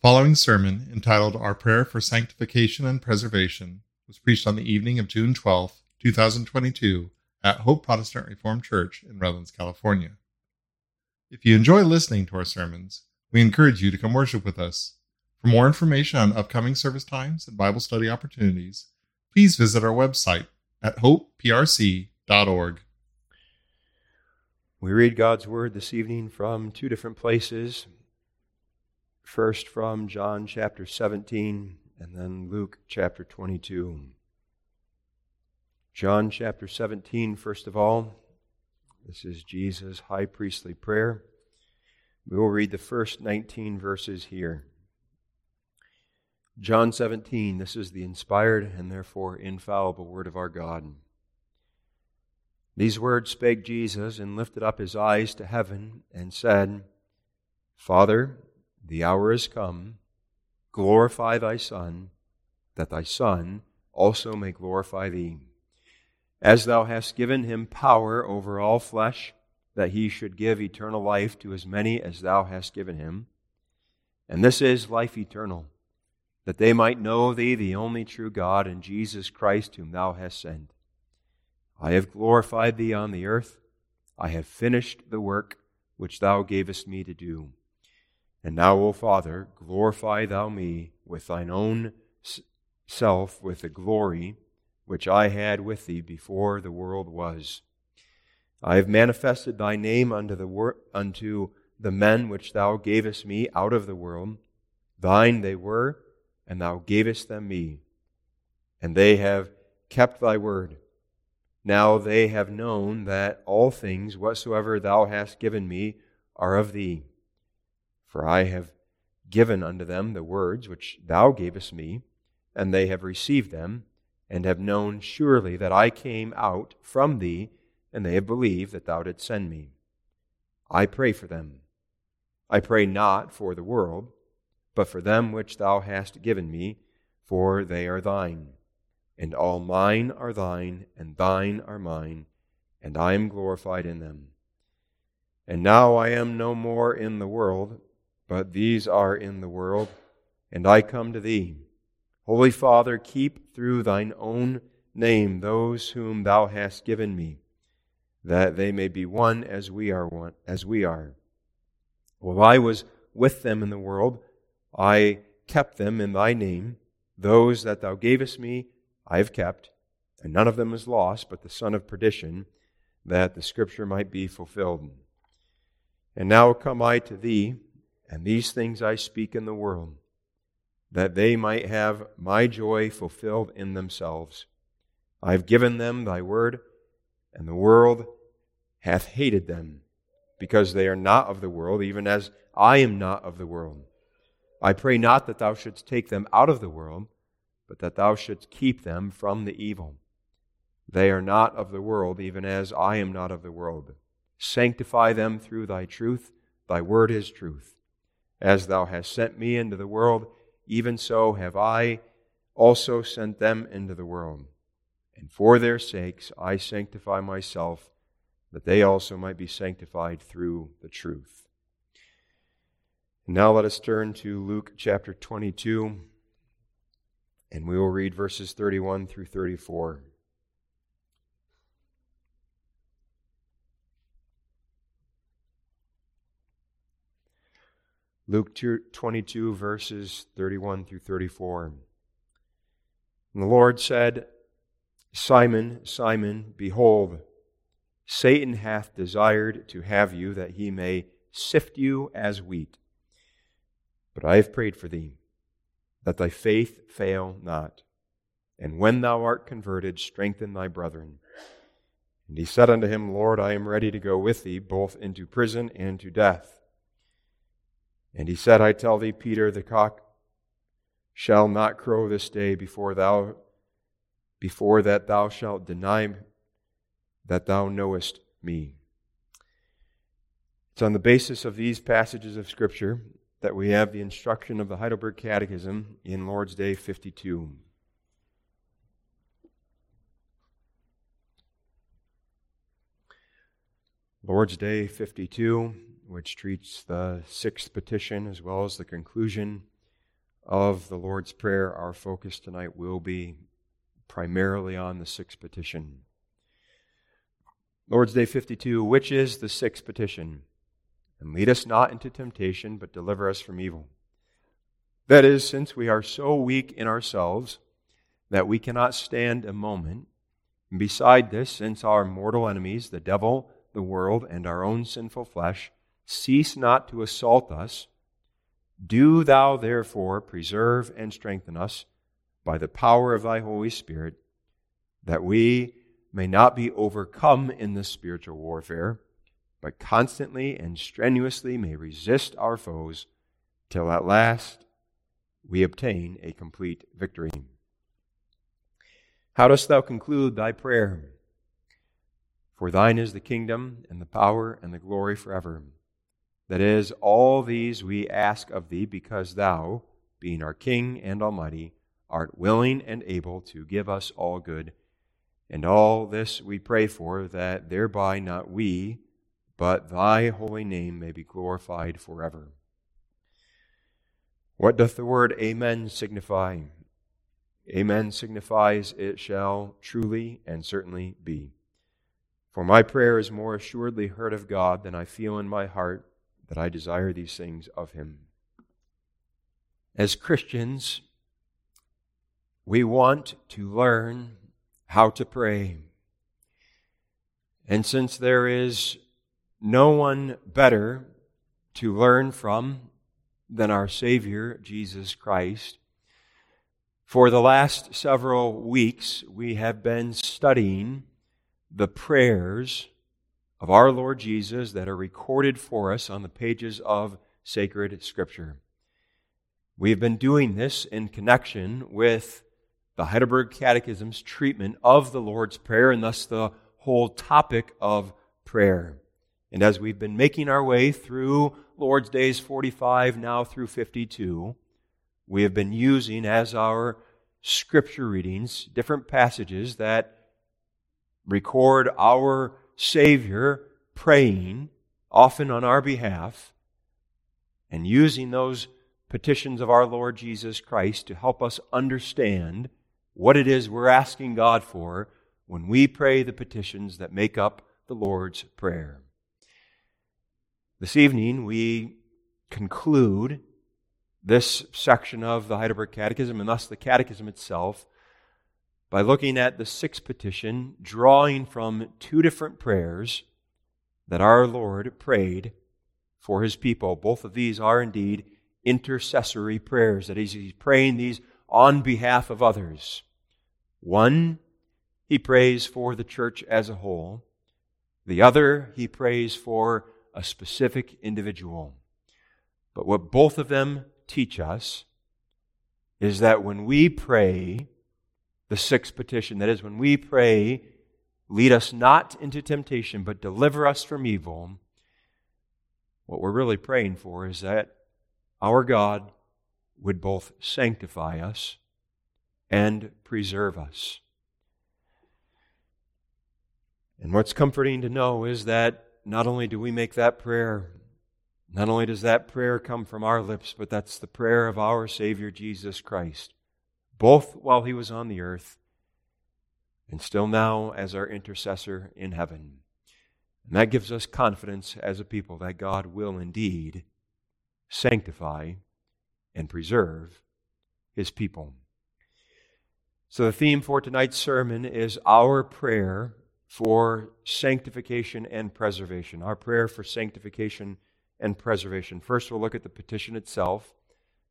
following sermon, entitled Our Prayer for Sanctification and Preservation, was preached on the evening of June 12, 2022, at Hope Protestant Reformed Church in Redlands, California. If you enjoy listening to our sermons, we encourage you to come worship with us. For more information on upcoming service times and Bible study opportunities, please visit our website at hopeprc.org. We read God's Word this evening from two different places. First from John chapter 17 and then Luke chapter 22. John chapter 17, first of all. This is Jesus' high priestly prayer. We will read the first 19 verses here. John 17, this is the inspired and therefore infallible word of our God. These words spake Jesus and lifted up his eyes to heaven and said, Father, the hour is come. Glorify thy Son, that thy Son also may glorify thee. As thou hast given him power over all flesh, that he should give eternal life to as many as thou hast given him. And this is life eternal, that they might know thee, the only true God, and Jesus Christ, whom thou hast sent. I have glorified thee on the earth. I have finished the work which thou gavest me to do. And now, O Father, glorify thou me with thine own self with the glory which I had with thee before the world was. I have manifested thy name unto the, wor- unto the men which thou gavest me out of the world. Thine they were, and thou gavest them me. And they have kept thy word. Now they have known that all things whatsoever thou hast given me are of thee. For I have given unto them the words which thou gavest me, and they have received them, and have known surely that I came out from thee, and they have believed that thou didst send me. I pray for them. I pray not for the world, but for them which thou hast given me, for they are thine. And all mine are thine, and thine are mine, and I am glorified in them. And now I am no more in the world but these are in the world, and I come to thee. Holy Father, keep through thine own name those whom thou hast given me, that they may be one as we are one as we are. While I was with them in the world, I kept them in thy name. Those that thou gavest me, I have kept, and none of them is lost, but the son of perdition, that the scripture might be fulfilled. And now come I to thee and these things I speak in the world, that they might have my joy fulfilled in themselves. I have given them thy word, and the world hath hated them, because they are not of the world, even as I am not of the world. I pray not that thou shouldst take them out of the world, but that thou shouldst keep them from the evil. They are not of the world, even as I am not of the world. Sanctify them through thy truth. Thy word is truth. As thou hast sent me into the world, even so have I also sent them into the world. And for their sakes I sanctify myself, that they also might be sanctified through the truth. Now let us turn to Luke chapter 22, and we will read verses 31 through 34. Luke 22, verses 31 through 34. And the Lord said, Simon, Simon, behold, Satan hath desired to have you that he may sift you as wheat. But I have prayed for thee, that thy faith fail not. And when thou art converted, strengthen thy brethren. And he said unto him, Lord, I am ready to go with thee, both into prison and to death. And he said, I tell thee, Peter, the cock shall not crow this day before thou before that thou shalt deny that thou knowest me. It's on the basis of these passages of Scripture that we have the instruction of the Heidelberg Catechism in Lord's Day 52. Lord's Day 52 which treats the sixth petition as well as the conclusion of the Lord's Prayer, our focus tonight will be primarily on the sixth petition. Lord's Day 52, which is the sixth petition? And lead us not into temptation, but deliver us from evil. That is, since we are so weak in ourselves that we cannot stand a moment, and beside this, since our mortal enemies, the devil, the world, and our own sinful flesh, cease not to assault us, do thou therefore preserve and strengthen us by the power of thy Holy Spirit, that we may not be overcome in this spiritual warfare, but constantly and strenuously may resist our foes, till at last we obtain a complete victory. How dost thou conclude thy prayer? For thine is the kingdom, and the power, and the glory forever. That is, all these we ask of thee, because thou, being our King and Almighty, art willing and able to give us all good. And all this we pray for, that thereby not we, but thy holy name may be glorified forever. What doth the word Amen signify? Amen signifies it shall truly and certainly be. For my prayer is more assuredly heard of God than I feel in my heart that I desire these things of Him. As Christians, we want to learn how to pray. And since there is no one better to learn from than our Savior, Jesus Christ, for the last several weeks, we have been studying the prayers of our Lord Jesus that are recorded for us on the pages of sacred Scripture. We have been doing this in connection with the Heidelberg Catechism's treatment of the Lord's Prayer and thus the whole topic of prayer. And as we've been making our way through Lord's Days 45, now through 52, we have been using as our scripture readings different passages that record our Savior praying, often on our behalf, and using those petitions of our Lord Jesus Christ to help us understand what it is we're asking God for when we pray the petitions that make up the Lord's Prayer. This evening, we conclude this section of the Heidelberg Catechism and thus the Catechism itself by looking at the sixth petition, drawing from two different prayers that our Lord prayed for his people. Both of these are indeed intercessory prayers, that he's praying these on behalf of others. One, he prays for the church as a whole. The other, he prays for a specific individual. But what both of them teach us is that when we pray the sixth petition, that is, when we pray, lead us not into temptation, but deliver us from evil, what we're really praying for is that our God would both sanctify us and preserve us. And what's comforting to know is that not only do we make that prayer not only does that prayer come from our lips, but that's the prayer of our Savior Jesus Christ, both while he was on the earth and still now as our intercessor in heaven. And that gives us confidence as a people that God will indeed sanctify and preserve his people. So, the theme for tonight's sermon is our prayer for sanctification and preservation. Our prayer for sanctification and preservation. First, we'll look at the petition itself.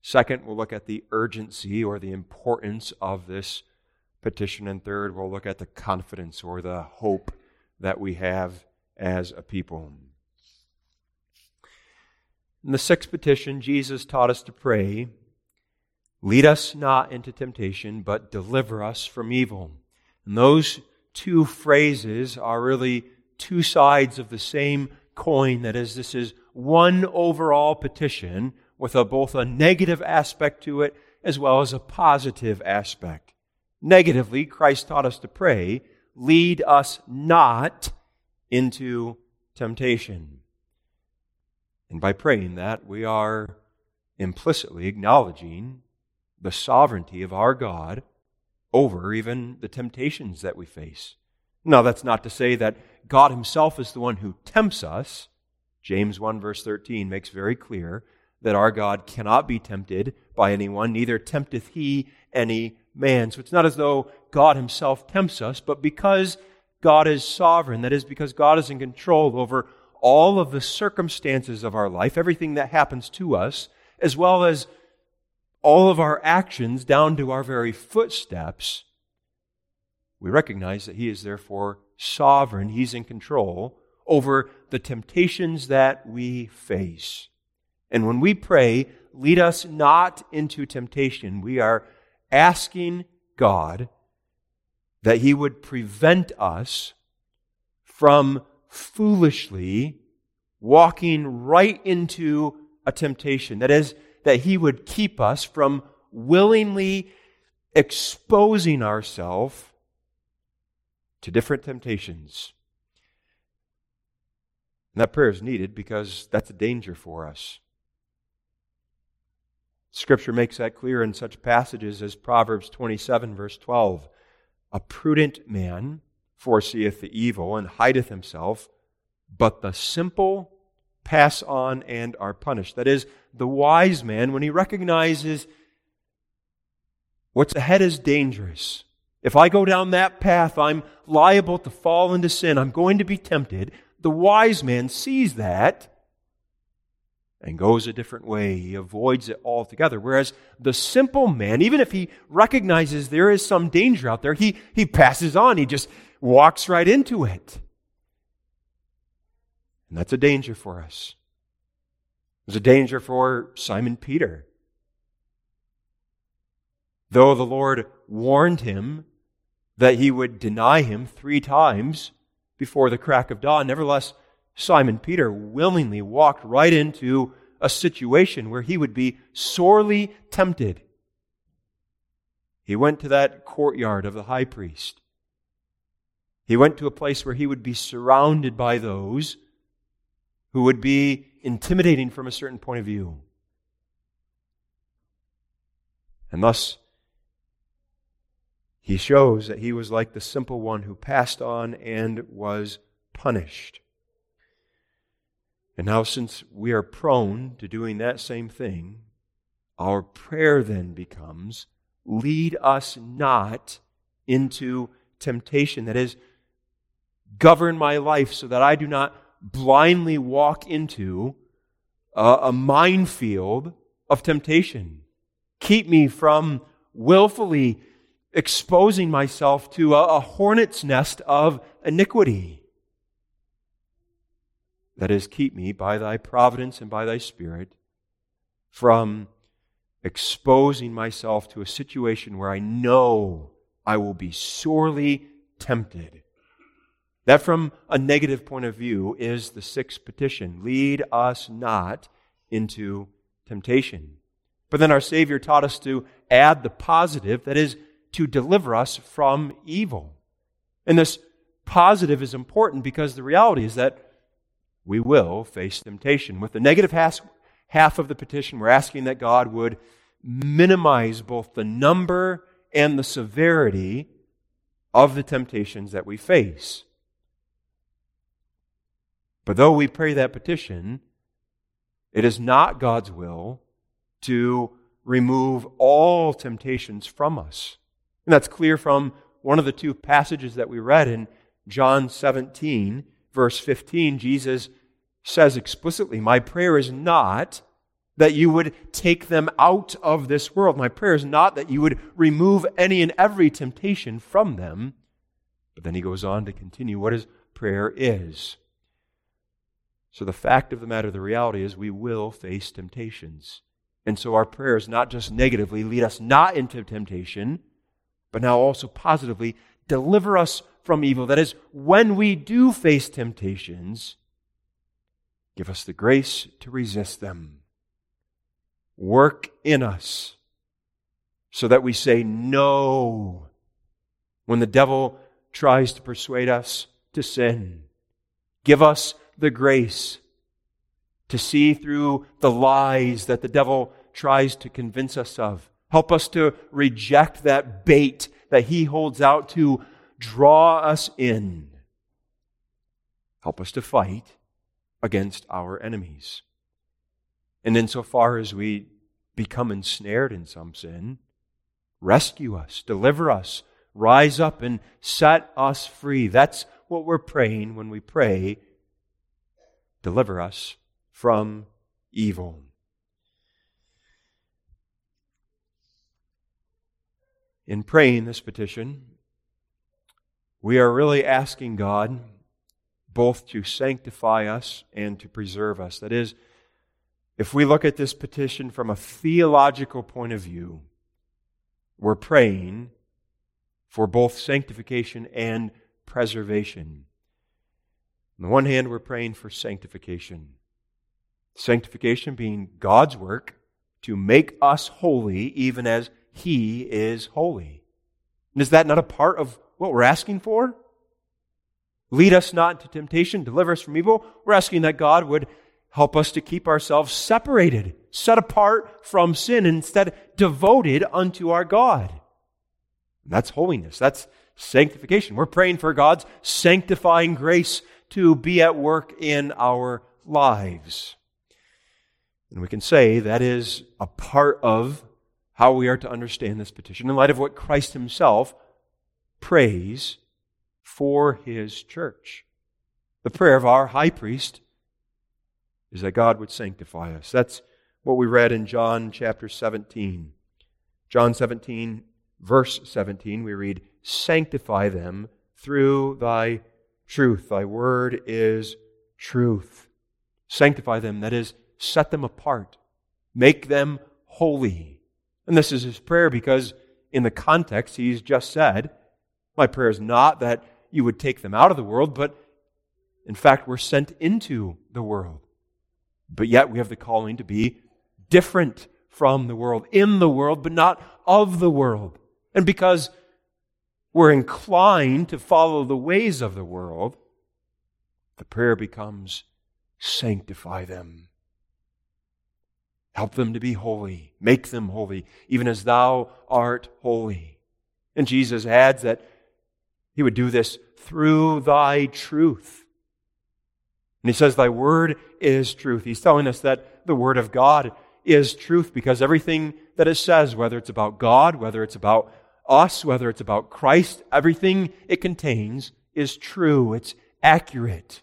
Second, we'll look at the urgency or the importance of this petition. And third, we'll look at the confidence or the hope that we have as a people. In the sixth petition, Jesus taught us to pray, Lead us not into temptation, but deliver us from evil. And those two phrases are really two sides of the same coin. That is, this is one overall petition with a, both a negative aspect to it as well as a positive aspect. Negatively, Christ taught us to pray, lead us not into temptation. And by praying that, we are implicitly acknowledging the sovereignty of our God over even the temptations that we face. Now, that's not to say that God Himself is the one who tempts us. James 1, verse 13 makes very clear that our God cannot be tempted by anyone, neither tempteth He any man. So it's not as though God Himself tempts us, but because God is sovereign, that is, because God is in control over all of the circumstances of our life, everything that happens to us, as well as all of our actions down to our very footsteps, we recognize that He is therefore sovereign. He's in control over the temptations that we face. And when we pray, lead us not into temptation, we are asking God that He would prevent us from foolishly walking right into a temptation. That is, that He would keep us from willingly exposing ourselves to different temptations. And that prayer is needed because that's a danger for us. Scripture makes that clear in such passages as Proverbs 27, verse 12. A prudent man foreseeth the evil and hideth himself, but the simple pass on and are punished. That is, the wise man, when he recognizes what's ahead is dangerous. If I go down that path, I'm liable to fall into sin. I'm going to be tempted. The wise man sees that and goes a different way. He avoids it altogether. Whereas the simple man, even if he recognizes there is some danger out there, he, he passes on. He just walks right into it. And that's a danger for us. It was a danger for Simon Peter. Though the Lord warned him that he would deny him three times before the crack of dawn, nevertheless, Simon Peter willingly walked right into a situation where he would be sorely tempted. He went to that courtyard of the high priest. He went to a place where he would be surrounded by those who would be intimidating from a certain point of view. And thus, he shows that he was like the simple one who passed on and was punished. And now, since we are prone to doing that same thing, our prayer then becomes lead us not into temptation. That is, govern my life so that I do not blindly walk into a, a minefield of temptation. Keep me from willfully exposing myself to a, a hornet's nest of iniquity. That is, keep me by thy providence and by thy Spirit from exposing myself to a situation where I know I will be sorely tempted. That, from a negative point of view, is the sixth petition lead us not into temptation. But then our Savior taught us to add the positive, that is, to deliver us from evil. And this positive is important because the reality is that we will face temptation. With the negative half, of the petition, we're asking that God would minimize both the number and the severity of the temptations that we face. But though we pray that petition, it is not God's will to remove all temptations from us. And that's clear from one of the two passages that we read in John 17, verse 15. Jesus says explicitly, My prayer is not that you would take them out of this world. My prayer is not that you would remove any and every temptation from them. But then he goes on to continue what his prayer is. So the fact of the matter, the reality is we will face temptations. And so our prayers not just negatively lead us not into temptation, but now also positively deliver us from evil. That is, when we do face temptations, Give us the grace to resist them. Work in us so that we say no when the devil tries to persuade us to sin. Give us the grace to see through the lies that the devil tries to convince us of, Help us to reject that bait that He holds out to draw us in. Help us to fight against our enemies. And insofar as we become ensnared in some sin, rescue us, deliver us, rise up and set us free. That's what we're praying when we pray, deliver us from evil. In praying this petition, we are really asking God both to sanctify us and to preserve us. That is, if we look at this petition from a theological point of view, we're praying for both sanctification and preservation. On the one hand, we're praying for sanctification. Sanctification being God's work to make us holy, even as He is holy. And is that not a part of what we're asking for? Lead us not into temptation, deliver us from evil. We're asking that God would help us to keep ourselves separated, set apart from sin, instead devoted unto our God. That's holiness. That's sanctification. We're praying for God's sanctifying grace to be at work in our lives. And we can say that is a part of how we are to understand this petition in light of what Christ Himself prays for His church. The prayer of our high priest is that God would sanctify us. That's what we read in John chapter 17. John 17, verse 17, we read, Sanctify them through thy truth. Thy word is truth. Sanctify them, that is, set them apart. Make them holy. And this is his prayer because in the context he's just said, My prayer is not that you would take them out of the world, but in fact, we're sent into the world. But yet we have the calling to be different from the world, in the world, but not of the world. And because we're inclined to follow the ways of the world, the prayer becomes sanctify them. Help them to be holy. Make them holy, even as thou art holy. And Jesus adds that he would do this through thy truth. And he says, Thy word is truth. He's telling us that the word of God is truth because everything that it says, whether it's about God, whether it's about us, whether it's about Christ, everything it contains is true. It's accurate.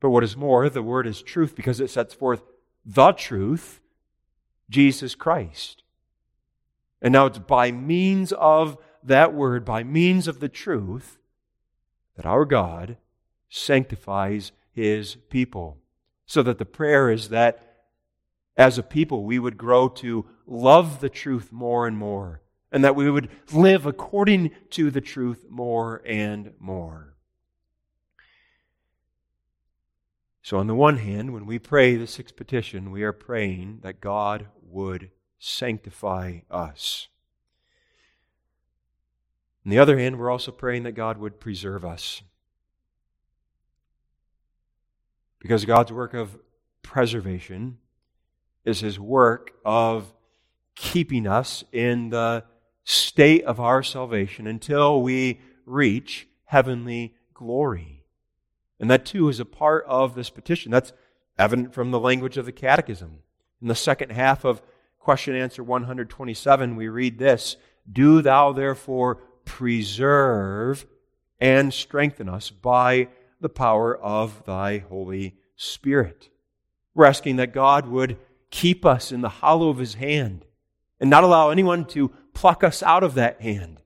But what is more, the word is truth because it sets forth the truth, Jesus Christ. And now it's by means of that word, by means of the truth, that our God sanctifies his people. So that the prayer is that as a people we would grow to love the truth more and more, and that we would live according to the truth more and more. So, on the one hand, when we pray the sixth petition, we are praying that God would sanctify us. On the other hand, we're also praying that God would preserve us. Because God's work of preservation is his work of keeping us in the state of our salvation until we reach heavenly glory. And that too is a part of this petition. That's evident from the language of the Catechism. In the second half of question answer 127, we read this Do thou therefore preserve and strengthen us by the power of thy Holy Spirit. We're asking that God would keep us in the hollow of his hand and not allow anyone to pluck us out of that hand.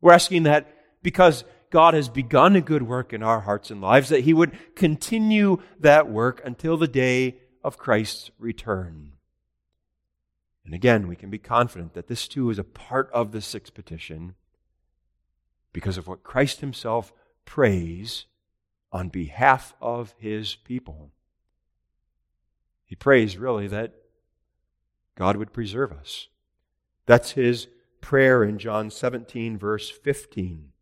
We're asking that because God has begun a good work in our hearts and lives, that he would continue that work until the day of Christ's return. And again, we can be confident that this too is a part of the sixth petition because of what Christ himself prays on behalf of his people. He prays really that God would preserve us. That's his prayer in John 17, verse 15.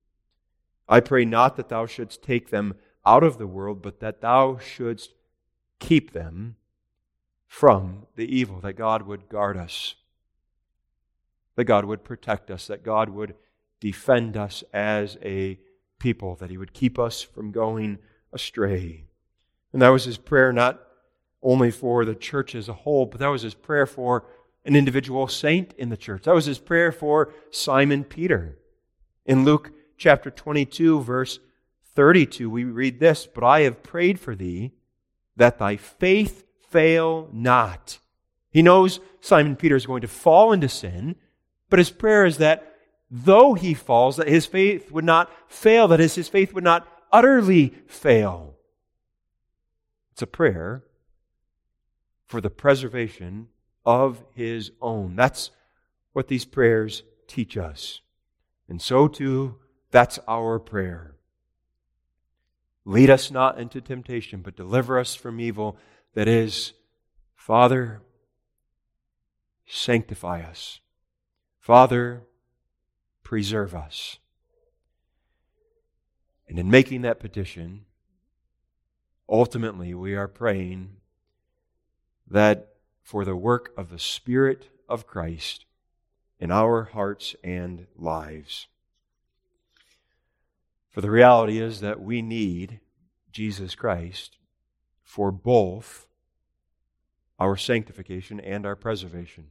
I pray not that thou shouldst take them out of the world, but that thou shouldst keep them from the evil, that God would guard us. that God would protect us, that God would defend us as a people, that He would keep us from going astray. And that was his prayer not only for the church as a whole, but that was his prayer for an individual saint in the church. That was his prayer for Simon Peter. In Luke chapter 22, verse 32, we read this But I have prayed for thee that thy faith fail not. He knows Simon Peter is going to fall into sin, but his prayer is that though he falls, that his faith would not fail, that his, his faith would not utterly fail. It's a prayer for the preservation of his own. That's what these prayers teach us. And so too, that's our prayer. Lead us not into temptation, but deliver us from evil. That is, Father, sanctify us. Father, preserve us. And in making that petition, ultimately we are praying that for the work of the Spirit of Christ in our hearts and lives. For the reality is that we need Jesus Christ for both our sanctification and our preservation.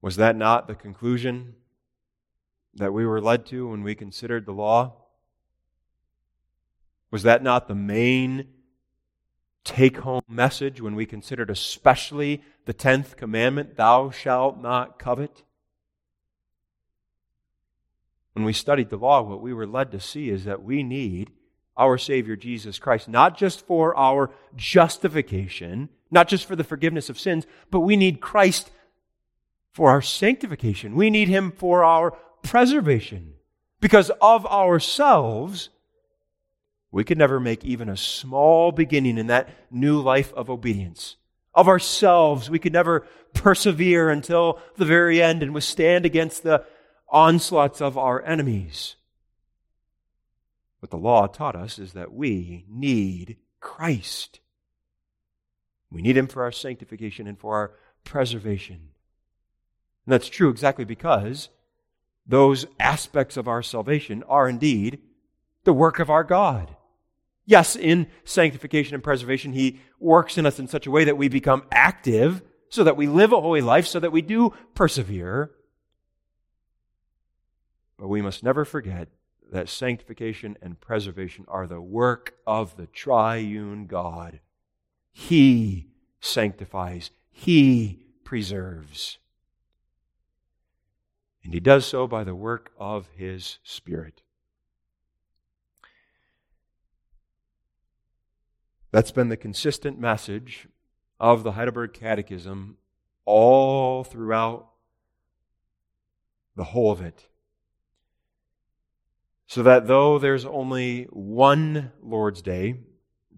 Was that not the conclusion that we were led to when we considered the law? Was that not the main take home message when we considered especially the 10th commandment, thou shalt not covet? When we studied the law, what we were led to see is that we need our Savior Jesus Christ, not just for our justification, not just for the forgiveness of sins, but we need Christ for our sanctification. We need Him for our preservation. Because of ourselves, we could never make even a small beginning in that new life of obedience. Of ourselves, we could never persevere until the very end and withstand against the onslaughts of our enemies. What the law taught us is that we need Christ. We need Him for our sanctification and for our preservation. And that's true exactly because those aspects of our salvation are indeed the work of our God. Yes, in sanctification and preservation, He works in us in such a way that we become active, so that we live a holy life, so that we do persevere. But we must never forget that sanctification and preservation are the work of the triune God. He sanctifies, He preserves. And He does so by the work of His Spirit. That's been the consistent message of the Heidelberg Catechism all throughout the whole of it. So that though there's only one Lord's Day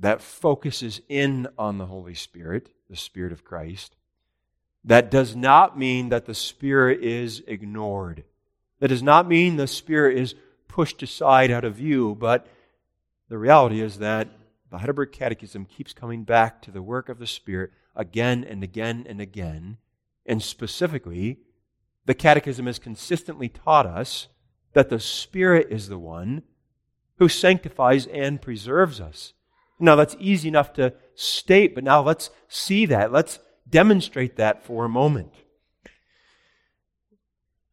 that focuses in on the Holy Spirit, the Spirit of Christ, that does not mean that the Spirit is ignored. That does not mean the Spirit is pushed aside out of view, but the reality is that the Heidelberg Catechism keeps coming back to the work of the Spirit again and again and again. And specifically, the Catechism has consistently taught us that the Spirit is the one who sanctifies and preserves us. Now, that's easy enough to state, but now let's see that. Let's demonstrate that for a moment.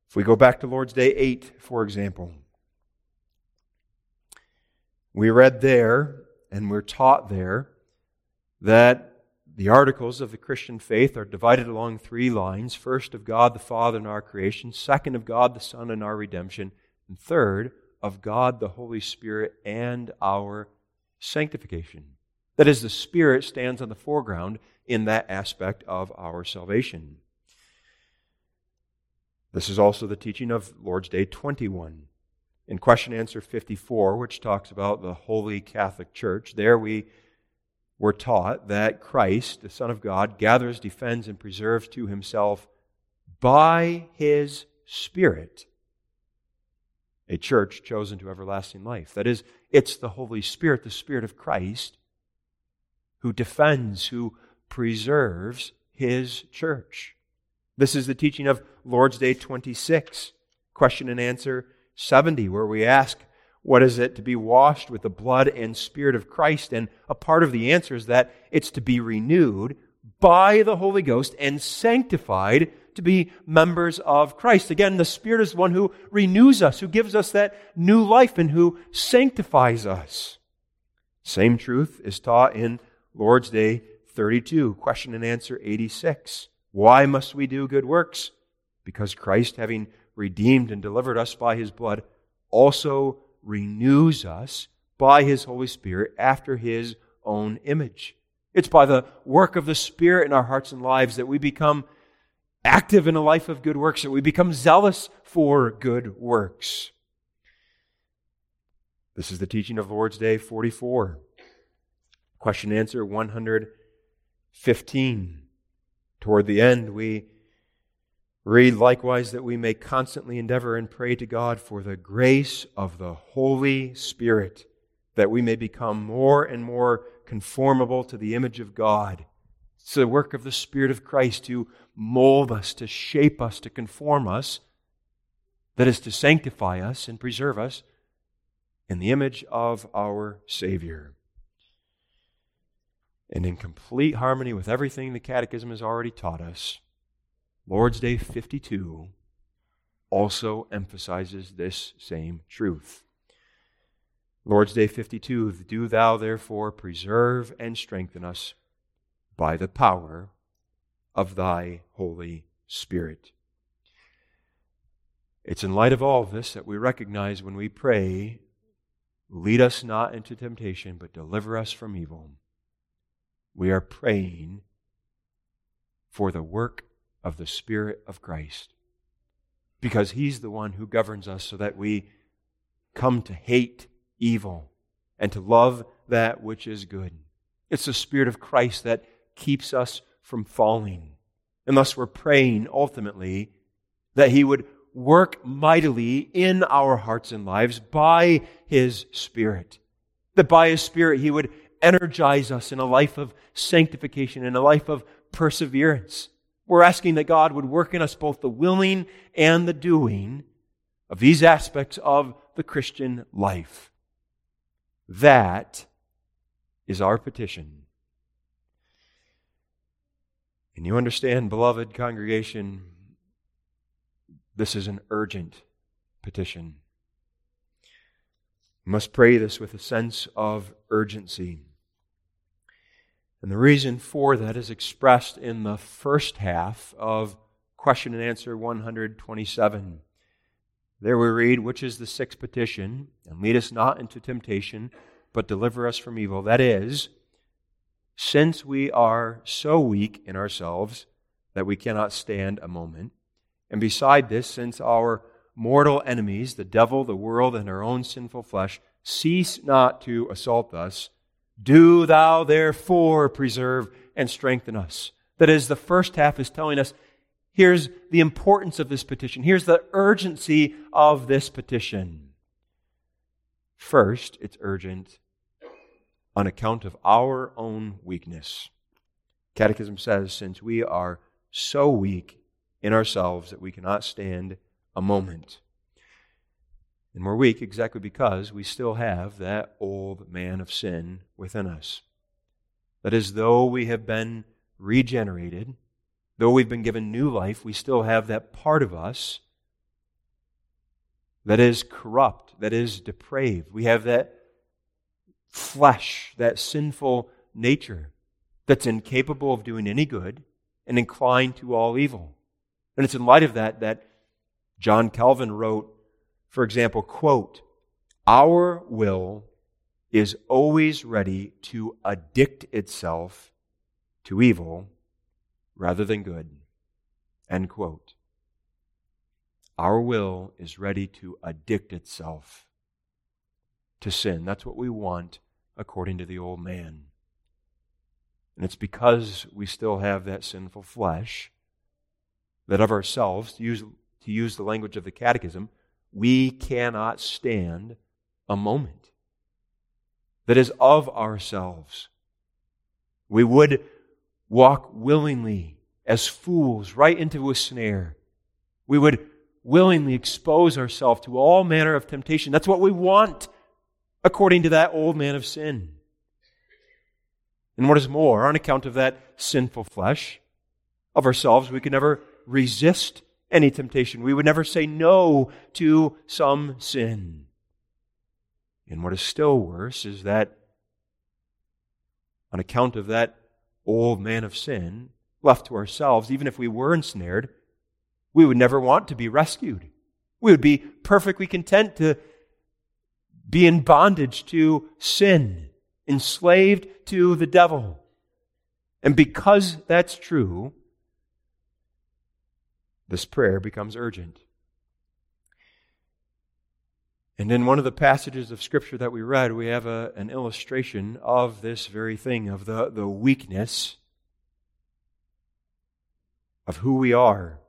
If we go back to Lord's Day 8, for example, we read there and we're taught there that the articles of the Christian faith are divided along three lines first, of God the Father in our creation, second, of God the Son in our redemption, and third, of God the Holy Spirit and our sanctification. That is, the Spirit stands on the foreground in that aspect of our salvation. This is also the teaching of Lord's Day 21 in question answer 54, which talks about the Holy Catholic Church, there we were taught that Christ, the Son of God, gathers, defends, and preserves to himself by his Spirit a church chosen to everlasting life. That is, it's the Holy Spirit, the Spirit of Christ, who defends, who preserves his church. This is the teaching of Lord's Day 26, question and answer 70, where we ask, What is it to be washed with the blood and spirit of Christ? And a part of the answer is that it's to be renewed by the Holy Ghost and sanctified to be members of Christ. Again, the Spirit is one who renews us, who gives us that new life, and who sanctifies us. Same truth is taught in Lord's Day 32, question and answer 86. Why must we do good works? Because Christ, having redeemed and delivered us by his blood, also renews us by his Holy Spirit after his own image. It's by the work of the Spirit in our hearts and lives that we become active in a life of good works, that we become zealous for good works. This is the teaching of Lord's Day 44. Question answer 115. Toward the end, we read likewise that we may constantly endeavor and pray to God for the grace of the Holy Spirit, that we may become more and more conformable to the image of God. It's the work of the Spirit of Christ to mold us, to shape us, to conform us, that is to sanctify us and preserve us in the image of our Savior. And in complete harmony with everything the Catechism has already taught us, Lord's Day 52 also emphasizes this same truth. Lord's Day 52 Do thou therefore preserve and strengthen us by the power of thy Holy Spirit. It's in light of all of this that we recognize when we pray, Lead us not into temptation, but deliver us from evil we are praying for the work of the Spirit of Christ. Because He's the one who governs us so that we come to hate evil and to love that which is good. It's the Spirit of Christ that keeps us from falling. And thus we're praying ultimately that He would work mightily in our hearts and lives by His Spirit. That by His Spirit He would energize us in a life of sanctification, in a life of perseverance. We're asking that God would work in us both the willing and the doing of these aspects of the Christian life. That is our petition. And you understand, beloved congregation, this is an urgent petition. Must pray this with a sense of urgency. And the reason for that is expressed in the first half of question and answer 127. There we read, Which is the sixth petition, and lead us not into temptation, but deliver us from evil. That is, since we are so weak in ourselves that we cannot stand a moment, and beside this, since our mortal enemies, the devil, the world, and our own sinful flesh, cease not to assault us, do thou therefore preserve and strengthen us. That is, the first half is telling us here's the importance of this petition, here's the urgency of this petition. First, it's urgent on account of our own weakness. Catechism says, since we are so weak in ourselves that we cannot stand a moment. And we're weak exactly because we still have that old man of sin within us. That is, though we have been regenerated, though we've been given new life, we still have that part of us that is corrupt, that is depraved. We have that flesh, that sinful nature that's incapable of doing any good and inclined to all evil. And it's in light of that that John Calvin wrote for example, quote, Our will is always ready to addict itself to evil rather than good. End quote. Our will is ready to addict itself to sin. That's what we want according to the old man. And it's because we still have that sinful flesh that of ourselves, to use, to use the language of the catechism, we cannot stand a moment that is of ourselves. We would walk willingly as fools right into a snare. We would willingly expose ourselves to all manner of temptation. That's what we want, according to that old man of sin. And what is more, on account of that sinful flesh of ourselves, we can never resist any temptation. We would never say no to some sin. And what is still worse is that on account of that old man of sin, left to ourselves, even if we were ensnared, we would never want to be rescued. We would be perfectly content to be in bondage to sin, enslaved to the devil. And because that's true, this prayer becomes urgent. And in one of the passages of Scripture that we read, we have a, an illustration of this very thing, of the, the weakness of who we are.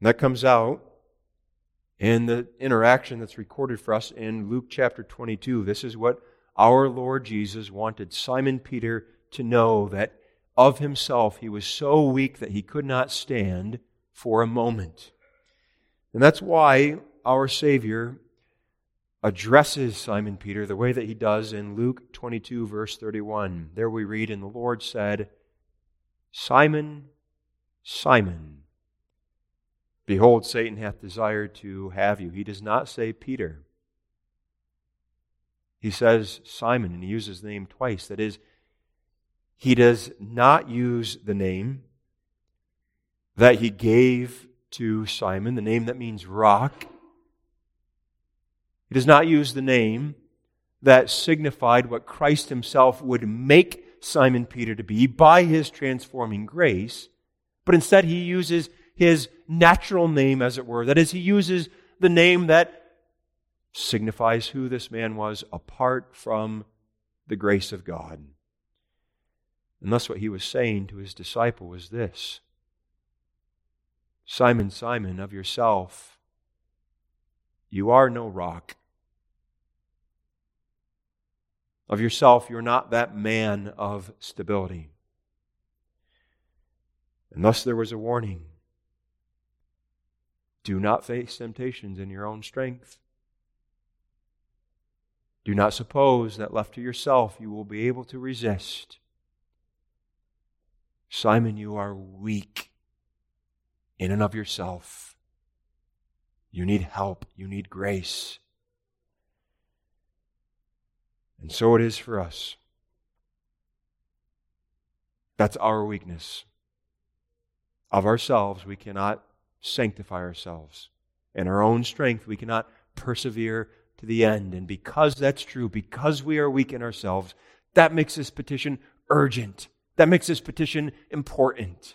And that comes out in the interaction that's recorded for us in Luke chapter 22. This is what our Lord Jesus wanted Simon Peter to know that of himself he was so weak that he could not stand for a moment. And that's why our Savior addresses Simon Peter the way that he does in Luke 22, verse 31. There we read, And the Lord said, Simon, Simon, behold, Satan hath desired to have you. He does not say Peter. He says Simon, and he uses the name twice. That is, he does not use the name that he gave to Simon, the name that means rock. He does not use the name that signified what Christ himself would make Simon Peter to be by his transforming grace, but instead he uses his natural name, as it were. That is, he uses the name that signifies who this man was apart from the grace of God. And thus, what he was saying to his disciple was this Simon, Simon, of yourself, you are no rock. Of yourself, you're not that man of stability. And thus there was a warning. Do not face temptations in your own strength. Do not suppose that left to yourself you will be able to resist. Simon, you are weak in and of yourself. You need help. You need grace. And so it is for us. That's our weakness. Of ourselves, we cannot sanctify ourselves. In our own strength, we cannot persevere to the end. And because that's true, because we are weak in ourselves, that makes this petition urgent. That makes this petition important.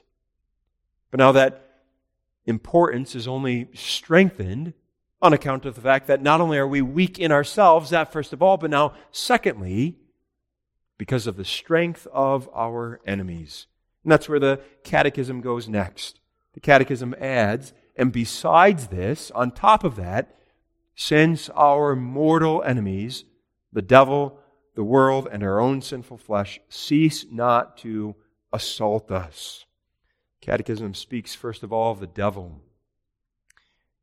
But now that importance is only strengthened on account of the fact that not only are we weak in ourselves, that first of all, but now, secondly, because of the strength of our enemies. And that's where the catechism goes next. The catechism adds, and besides this, on top of that, since our mortal enemies, the devil, the world, and our own sinful flesh, cease not to assault us. Catechism speaks first of all of the devil.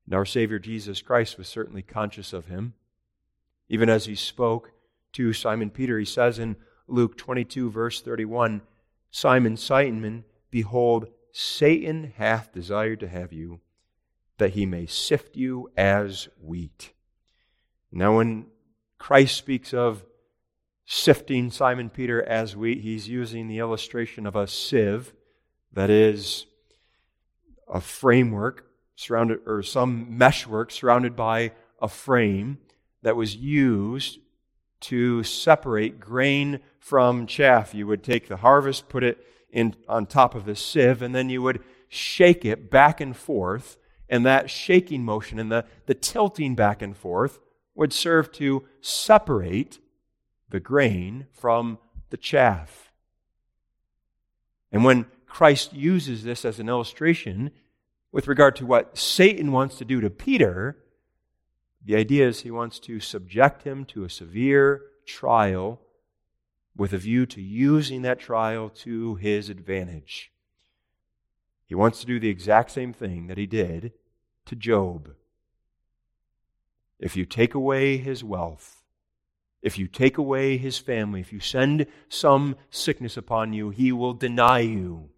And our Savior Jesus Christ was certainly conscious of him. Even as he spoke to Simon Peter, he says in Luke 22, verse 31, Simon, Simon, behold, Satan hath desired to have you, that he may sift you as wheat. Now, when Christ speaks of sifting Simon Peter as wheat, he's using the illustration of a sieve, that is, a framework surrounded, or some meshwork surrounded by a frame that was used to separate grain from chaff. You would take the harvest, put it in, on top of the sieve, and then you would shake it back and forth. And that shaking motion and the, the tilting back and forth would serve to separate the grain from the chaff. And when Christ uses this as an illustration, with regard to what Satan wants to do to Peter, the idea is he wants to subject him to a severe trial with a view to using that trial to his advantage. He wants to do the exact same thing that he did to Job. If you take away his wealth, if you take away his family, if you send some sickness upon you, he will deny you.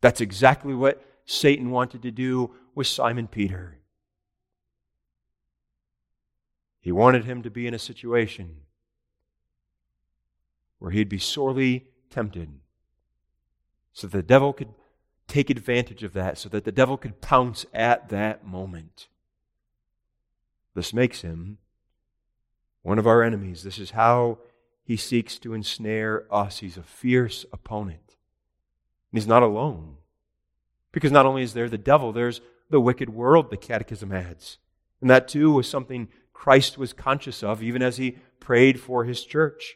That's exactly what Satan wanted to do with Simon Peter. He wanted him to be in a situation where he'd be sorely tempted so that the devil could take advantage of that, so that the devil could pounce at that moment. This makes him one of our enemies. This is how he seeks to ensnare us. He's a fierce opponent. And he's not alone. Because not only is there the devil, there's the wicked world, the catechism adds. And that too was something Christ was conscious of, even as he prayed for his church.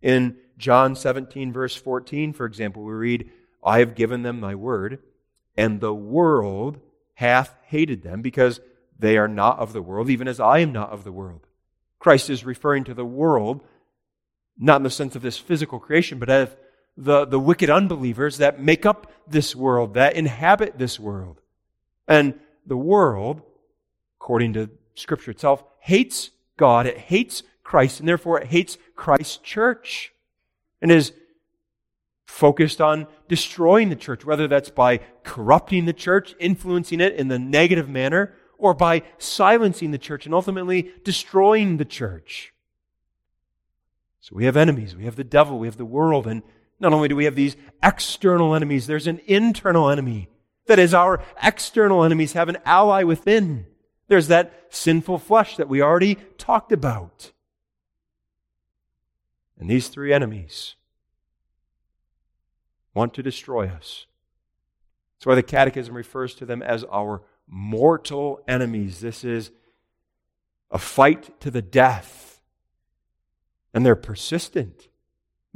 In John 17, verse 14, for example, we read, I have given them thy word, and the world hath hated them, because they are not of the world, even as I am not of the world. Christ is referring to the world, not in the sense of this physical creation, but of the, the wicked unbelievers that make up this world, that inhabit this world. And the world, according to Scripture itself, hates God, it hates Christ, and therefore it hates Christ's church, and is focused on destroying the church, whether that's by corrupting the church, influencing it in the negative manner, or by silencing the church and ultimately destroying the church. So we have enemies. We have the devil. We have the world. And not only do we have these external enemies, there's an internal enemy. That is, our external enemies have an ally within. There's that sinful flesh that we already talked about. And these three enemies want to destroy us. That's why the Catechism refers to them as our mortal enemies. This is a fight to the death. And they're persistent.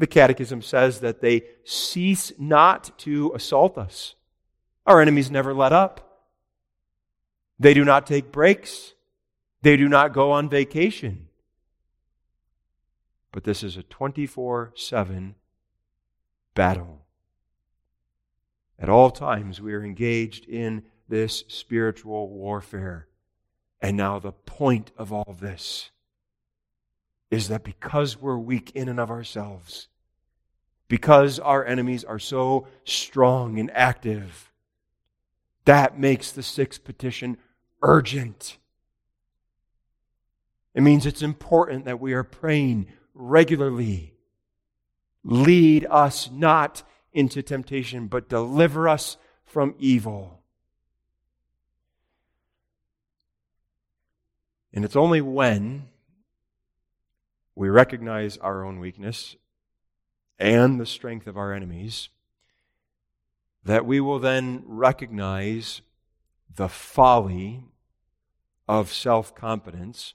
The Catechism says that they cease not to assault us. Our enemies never let up. They do not take breaks. They do not go on vacation. But this is a 24 7 battle. At all times, we are engaged in this spiritual warfare. And now, the point of all this is that because we're weak in and of ourselves, because our enemies are so strong and active, that makes the sixth petition urgent. It means it's important that we are praying regularly. Lead us not into temptation, but deliver us from evil. And it's only when we recognize our own weakness and the strength of our enemies that we will then recognize the folly of self confidence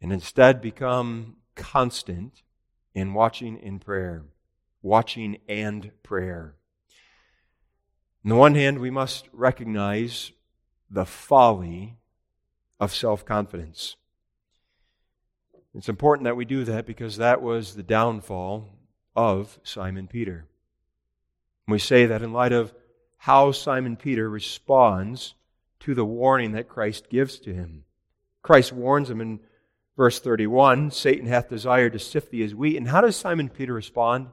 and instead become constant in watching in prayer, watching and prayer. On the one hand, we must recognize the folly of self confidence. It's important that we do that because that was the downfall of Simon Peter. we say that in light of how Simon Peter responds to the warning that Christ gives to him. Christ warns him in verse 31 Satan hath desired to sift thee as wheat. And how does Simon Peter respond?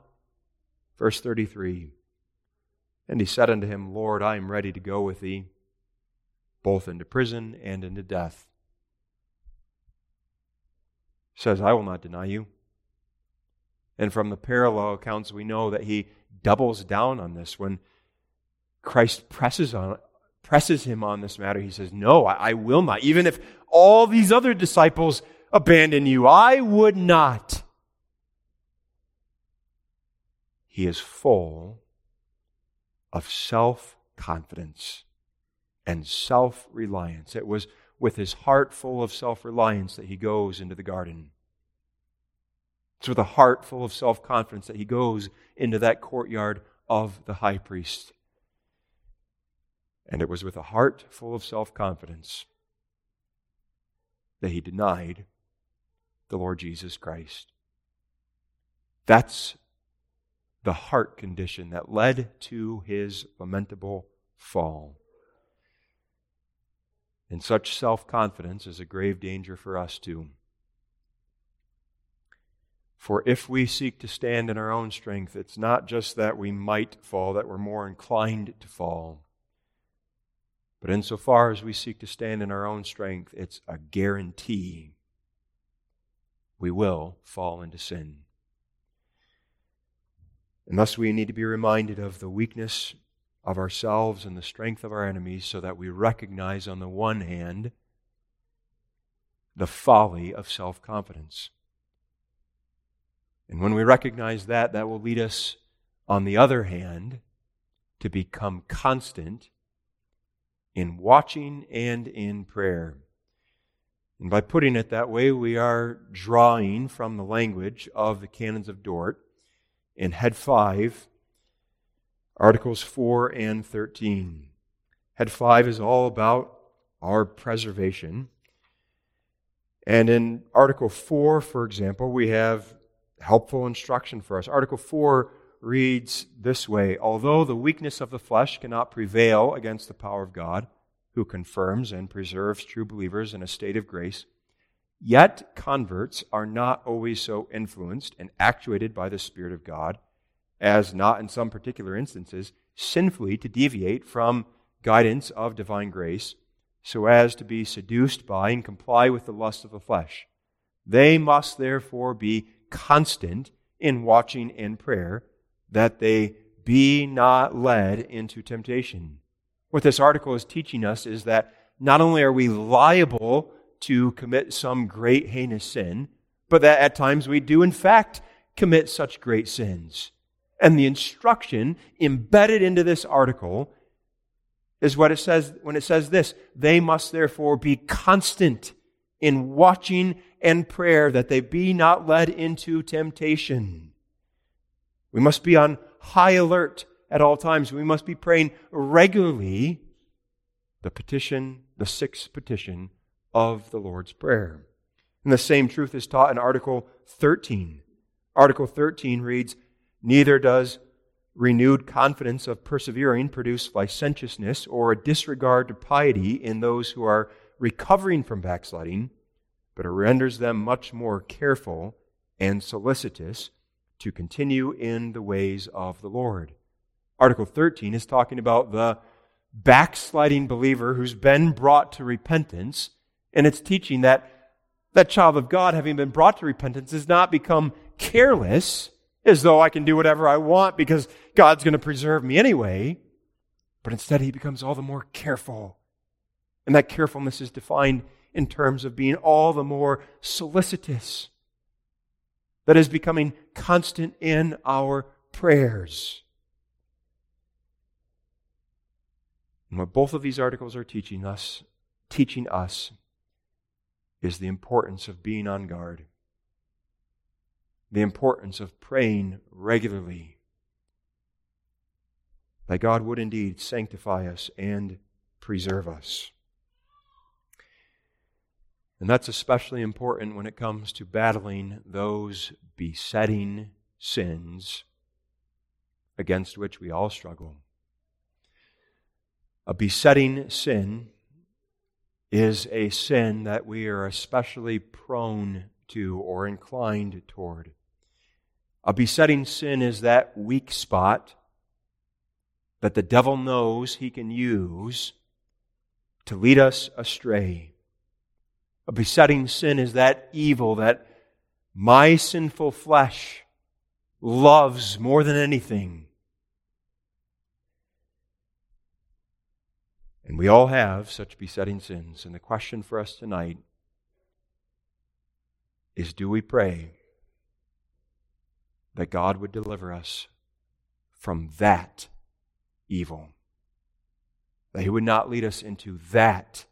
Verse 33 And he said unto him, Lord, I am ready to go with thee both into prison and into death. Says, I will not deny you. And from the parallel accounts, we know that he doubles down on this. When Christ presses, on, presses him on this matter, he says, No, I, I will not. Even if all these other disciples abandon you, I would not. He is full of self confidence and self reliance. It was with his heart full of self reliance that he goes into the garden. It's with a heart full of self confidence that he goes into that courtyard of the high priest. And it was with a heart full of self confidence that he denied the Lord Jesus Christ. That's the heart condition that led to his lamentable fall. And such self confidence is a grave danger for us, too. For if we seek to stand in our own strength, it's not just that we might fall, that we're more inclined to fall. But insofar as we seek to stand in our own strength, it's a guarantee we will fall into sin. And thus we need to be reminded of the weakness of ourselves and the strength of our enemies so that we recognize, on the one hand, the folly of self confidence. And when we recognize that, that will lead us, on the other hand, to become constant in watching and in prayer. And by putting it that way, we are drawing from the language of the canons of Dort in Head 5, Articles 4 and 13. Head 5 is all about our preservation. And in Article 4, for example, we have helpful instruction for us. Article 4 reads this way Although the weakness of the flesh cannot prevail against the power of God, who confirms and preserves true believers in a state of grace, yet converts are not always so influenced and actuated by the Spirit of God as not in some particular instances sinfully to deviate from guidance of divine grace so as to be seduced by and comply with the lust of the flesh. They must therefore be constant in watching and prayer, that they be not led into temptation. What this article is teaching us is that not only are we liable to commit some great heinous sin, but that at times we do, in fact, commit such great sins. And the instruction embedded into this article is what it says when it says this they must therefore be constant in watching and prayer that they be not led into temptation. We must be on high alert at all times. We must be praying regularly the petition, the sixth petition of the Lord's Prayer. And the same truth is taught in Article 13. Article 13 reads, Neither does renewed confidence of persevering produce licentiousness or a disregard to piety in those who are recovering from backsliding, but it renders them much more careful and solicitous to continue in the ways of the Lord. Article 13 is talking about the backsliding believer who's been brought to repentance, and it's teaching that that child of God, having been brought to repentance, does not become careless as though I can do whatever I want because God's going to preserve me anyway, but instead he becomes all the more careful. And that carefulness is defined in terms of being all the more solicitous. That is becoming constant in our prayers. And what both of these articles are teaching us, teaching us, is the importance of being on guard. The importance of praying regularly. That God would indeed sanctify us and preserve us. And that's especially important when it comes to battling those besetting sins against which we all struggle. A besetting sin is a sin that we are especially prone to or inclined toward. A besetting sin is that weak spot that the devil knows he can use to lead us astray. A besetting sin is that evil that my sinful flesh loves more than anything. And we all have such besetting sins. And the question for us tonight is do we pray that God would deliver us from that evil? That He would not lead us into that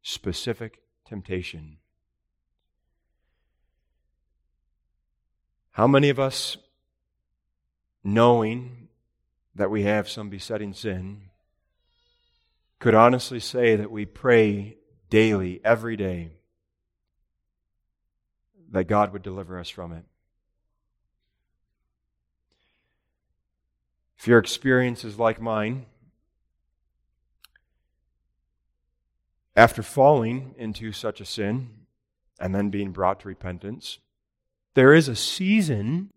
specific temptation. How many of us, knowing that we have some besetting sin, could honestly say that we pray daily, every day, that God would deliver us from it? If your experience is like mine, after falling into such a sin and then being brought to repentance, there is a season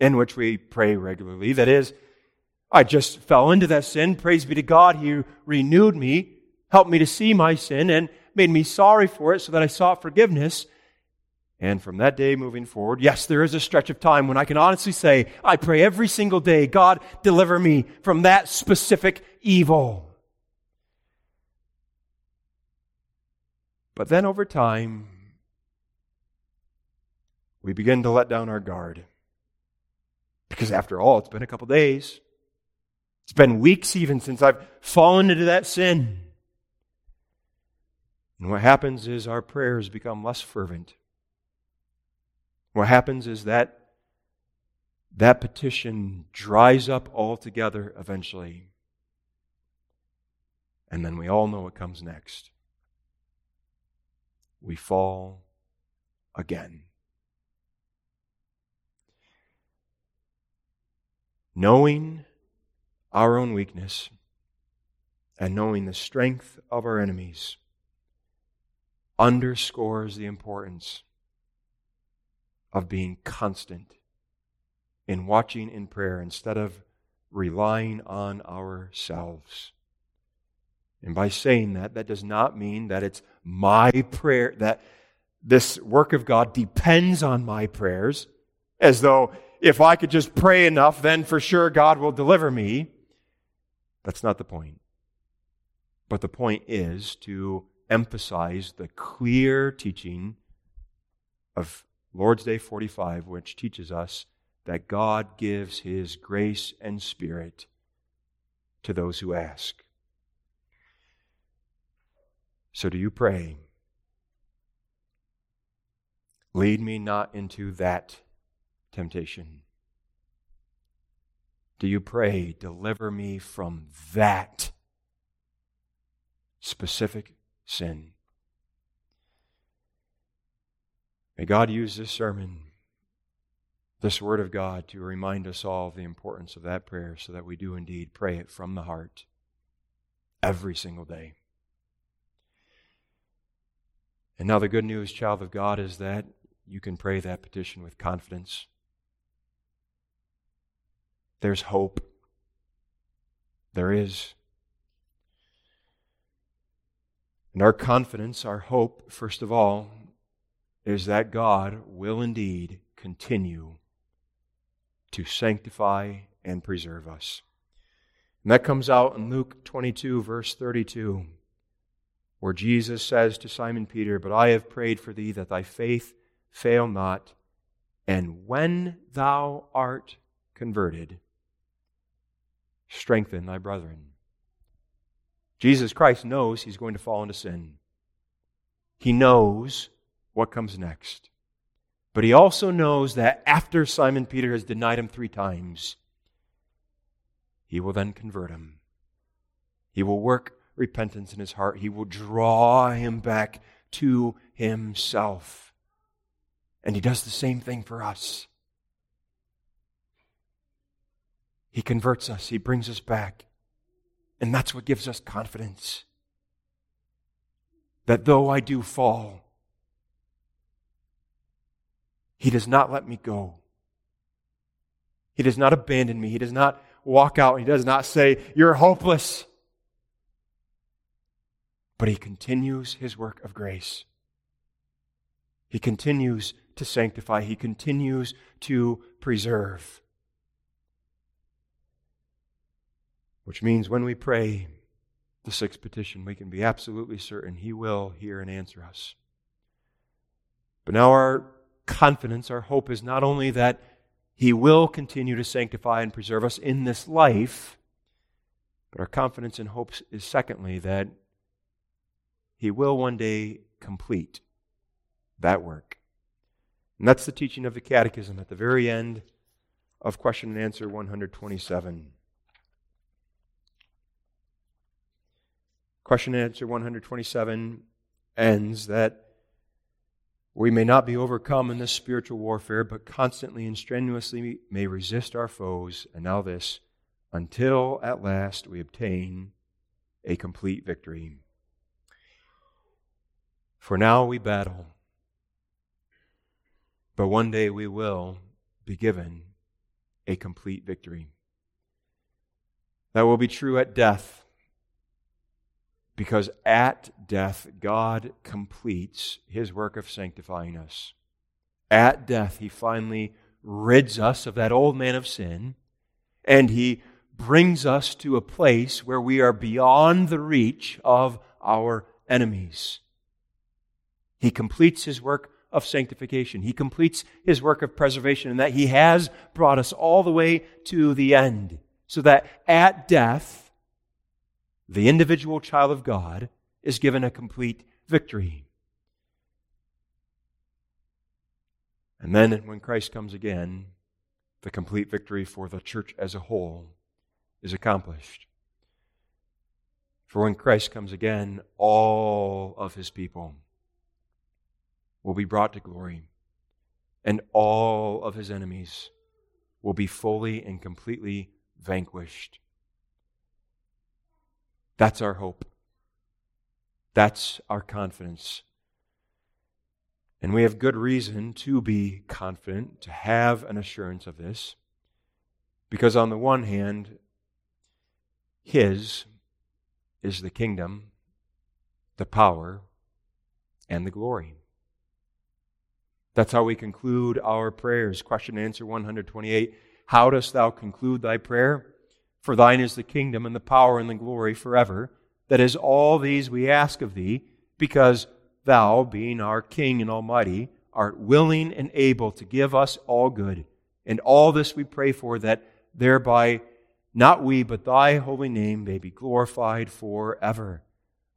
in which we pray regularly. That is, I just fell into that sin. Praise be to God. He renewed me, helped me to see my sin, and made me sorry for it so that I sought forgiveness. And from that day moving forward, yes, there is a stretch of time when I can honestly say, I pray every single day, God, deliver me from that specific evil. But then over time, we begin to let down our guard. Because after all, it's been a couple days. It's been weeks even since I've fallen into that sin. And what happens is our prayers become less fervent. What happens is that that petition dries up altogether eventually. And then we all know what comes next. We fall again. Knowing our own weakness and knowing the strength of our enemies underscores the importance of being constant in watching in prayer instead of relying on ourselves. And by saying that, that does not mean that it's my prayer, that this work of God depends on my prayers, as though if I could just pray enough, then for sure God will deliver me. That's not the point. But the point is to emphasize the clear teaching of Lord's Day 45, which teaches us that God gives His grace and Spirit to those who ask. So, do you pray? Lead me not into that temptation. Do you pray, deliver me from that specific sin? May God use this sermon, this Word of God, to remind us all of the importance of that prayer so that we do indeed pray it from the heart every single day. And now, the good news, child of God, is that you can pray that petition with confidence there's hope. There is. And our confidence, our hope, first of all, is that God will indeed continue to sanctify and preserve us. And that comes out in Luke 22, verse 32, where Jesus says to Simon Peter, But I have prayed for thee that thy faith fail not, and when thou art converted, strengthen thy brethren. Jesus Christ knows he's going to fall into sin. He knows what comes next. But he also knows that after Simon Peter has denied him three times, he will then convert him. He will work repentance in his heart. He will draw him back to himself. And he does the same thing for us. He converts us, He brings us back. And that's what gives us confidence. That though I do fall, He does not let me go. He does not abandon me. He does not walk out. He does not say, You're hopeless. But He continues His work of grace. He continues to sanctify. He continues to preserve. Which means when we pray the sixth petition, we can be absolutely certain He will hear and answer us. But now our confidence, our hope is not only that He will continue to sanctify and preserve us in this life, but our confidence and hope is secondly that He will one day complete that work. And that's the teaching of the Catechism at the very end of question and answer 127. Question and answer 127 ends that we may not be overcome in this spiritual warfare, but constantly and strenuously may resist our foes, and now this, until at last we obtain a complete victory. For now we battle, but one day we will be given a complete victory. That will be true at death, because at death, God completes his work of sanctifying us. At death, he finally rids us of that old man of sin, and he brings us to a place where we are beyond the reach of our enemies. He completes his work of sanctification. He completes his work of preservation, and that he has brought us all the way to the end, so that at death, the individual child of God is given a complete victory. And then when Christ comes again, the complete victory for the church as a whole is accomplished. For when Christ comes again, all of his people will be brought to glory, and all of his enemies will be fully and completely vanquished. That's our hope. That's our confidence. And we have good reason to be confident, to have an assurance of this. Because, on the one hand, His is the kingdom, the power, and the glory. That's how we conclude our prayers. Question and answer 128 How dost thou conclude thy prayer? For thine is the kingdom and the power and the glory forever. That is all these we ask of thee, because thou, being our King and Almighty, art willing and able to give us all good. And all this we pray for, that thereby not we, but thy holy name may be glorified forever.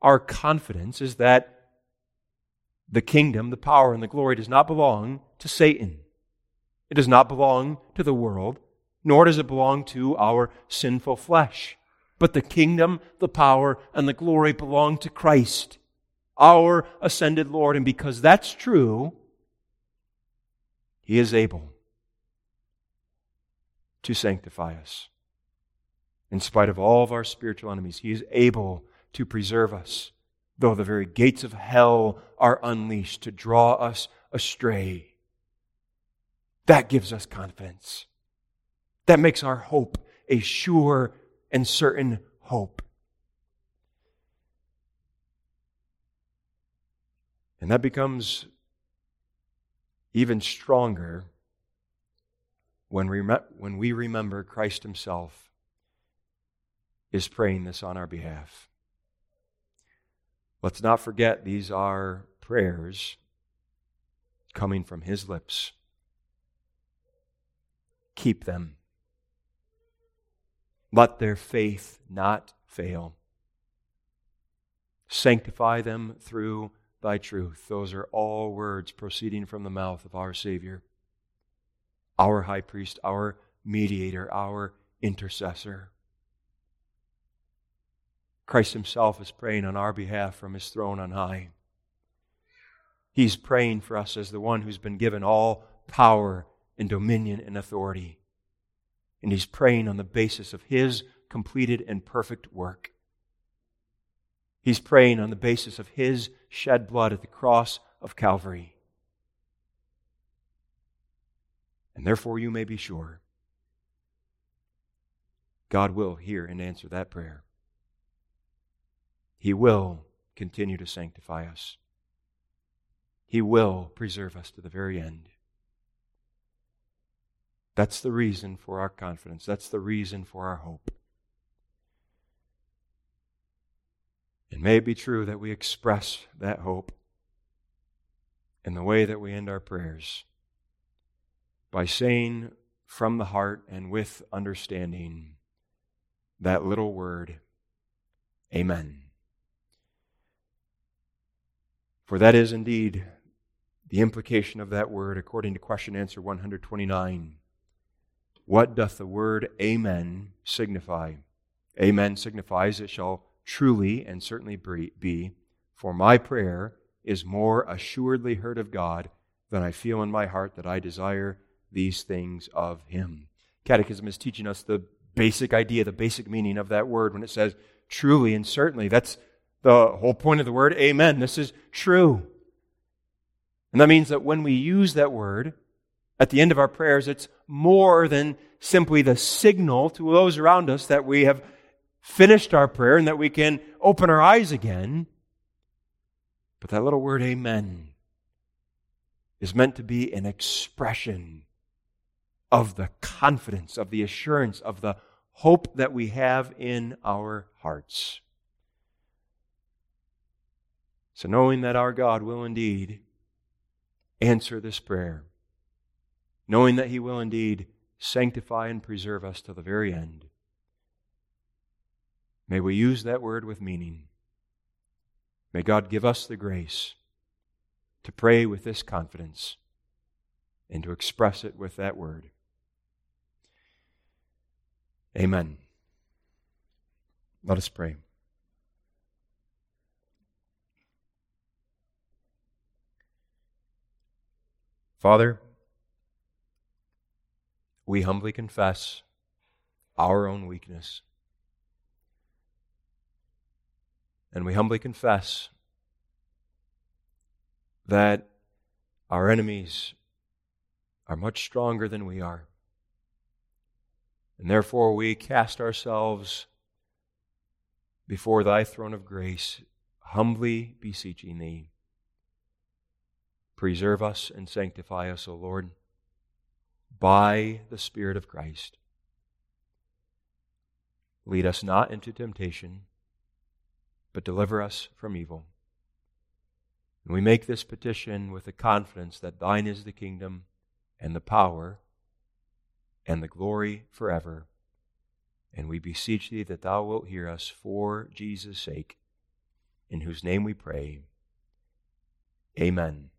Our confidence is that the kingdom, the power, and the glory does not belong to Satan. It does not belong to the world, nor does it belong to our sinful flesh. But the kingdom, the power, and the glory belong to Christ, our ascended Lord. And because that's true, He is able to sanctify us. In spite of all of our spiritual enemies, He is able to preserve us though the very gates of hell are unleashed to draw us astray. That gives us confidence. That makes our hope a sure and certain hope. And that becomes even stronger when we, when we remember Christ Himself is praying this on our behalf. Let's not forget these are prayers coming from his lips. Keep them. Let their faith not fail. Sanctify them through thy truth. Those are all words proceeding from the mouth of our Savior, our high priest, our mediator, our intercessor. Christ Himself is praying on our behalf from His throne on high. He's praying for us as the one who's been given all power and dominion and authority. And He's praying on the basis of His completed and perfect work. He's praying on the basis of His shed blood at the cross of Calvary. And therefore, you may be sure God will hear and answer that prayer. He will continue to sanctify us. He will preserve us to the very end. That's the reason for our confidence. That's the reason for our hope. It may be true that we express that hope in the way that we end our prayers by saying from the heart and with understanding that little word, Amen. For that is indeed the implication of that word according to question answer 129. What doth the word Amen signify? Amen signifies it shall truly and certainly be, for my prayer is more assuredly heard of God than I feel in my heart that I desire these things of Him. Catechism is teaching us the basic idea, the basic meaning of that word when it says truly and certainly. That's the whole point of the word amen. This is true. And that means that when we use that word at the end of our prayers, it's more than simply the signal to those around us that we have finished our prayer and that we can open our eyes again. But that little word amen is meant to be an expression of the confidence, of the assurance, of the hope that we have in our hearts. So, knowing that our God will indeed answer this prayer, knowing that He will indeed sanctify and preserve us to the very end, may we use that word with meaning. May God give us the grace to pray with this confidence and to express it with that word. Amen. Let us pray. Father, we humbly confess our own weakness. And we humbly confess that our enemies are much stronger than we are. And therefore we cast ourselves before thy throne of grace, humbly beseeching thee. Preserve us and sanctify us, O Lord, by the Spirit of Christ. Lead us not into temptation, but deliver us from evil. And we make this petition with the confidence that thine is the kingdom and the power and the glory forever. And we beseech thee that thou wilt hear us for Jesus' sake, in whose name we pray. Amen.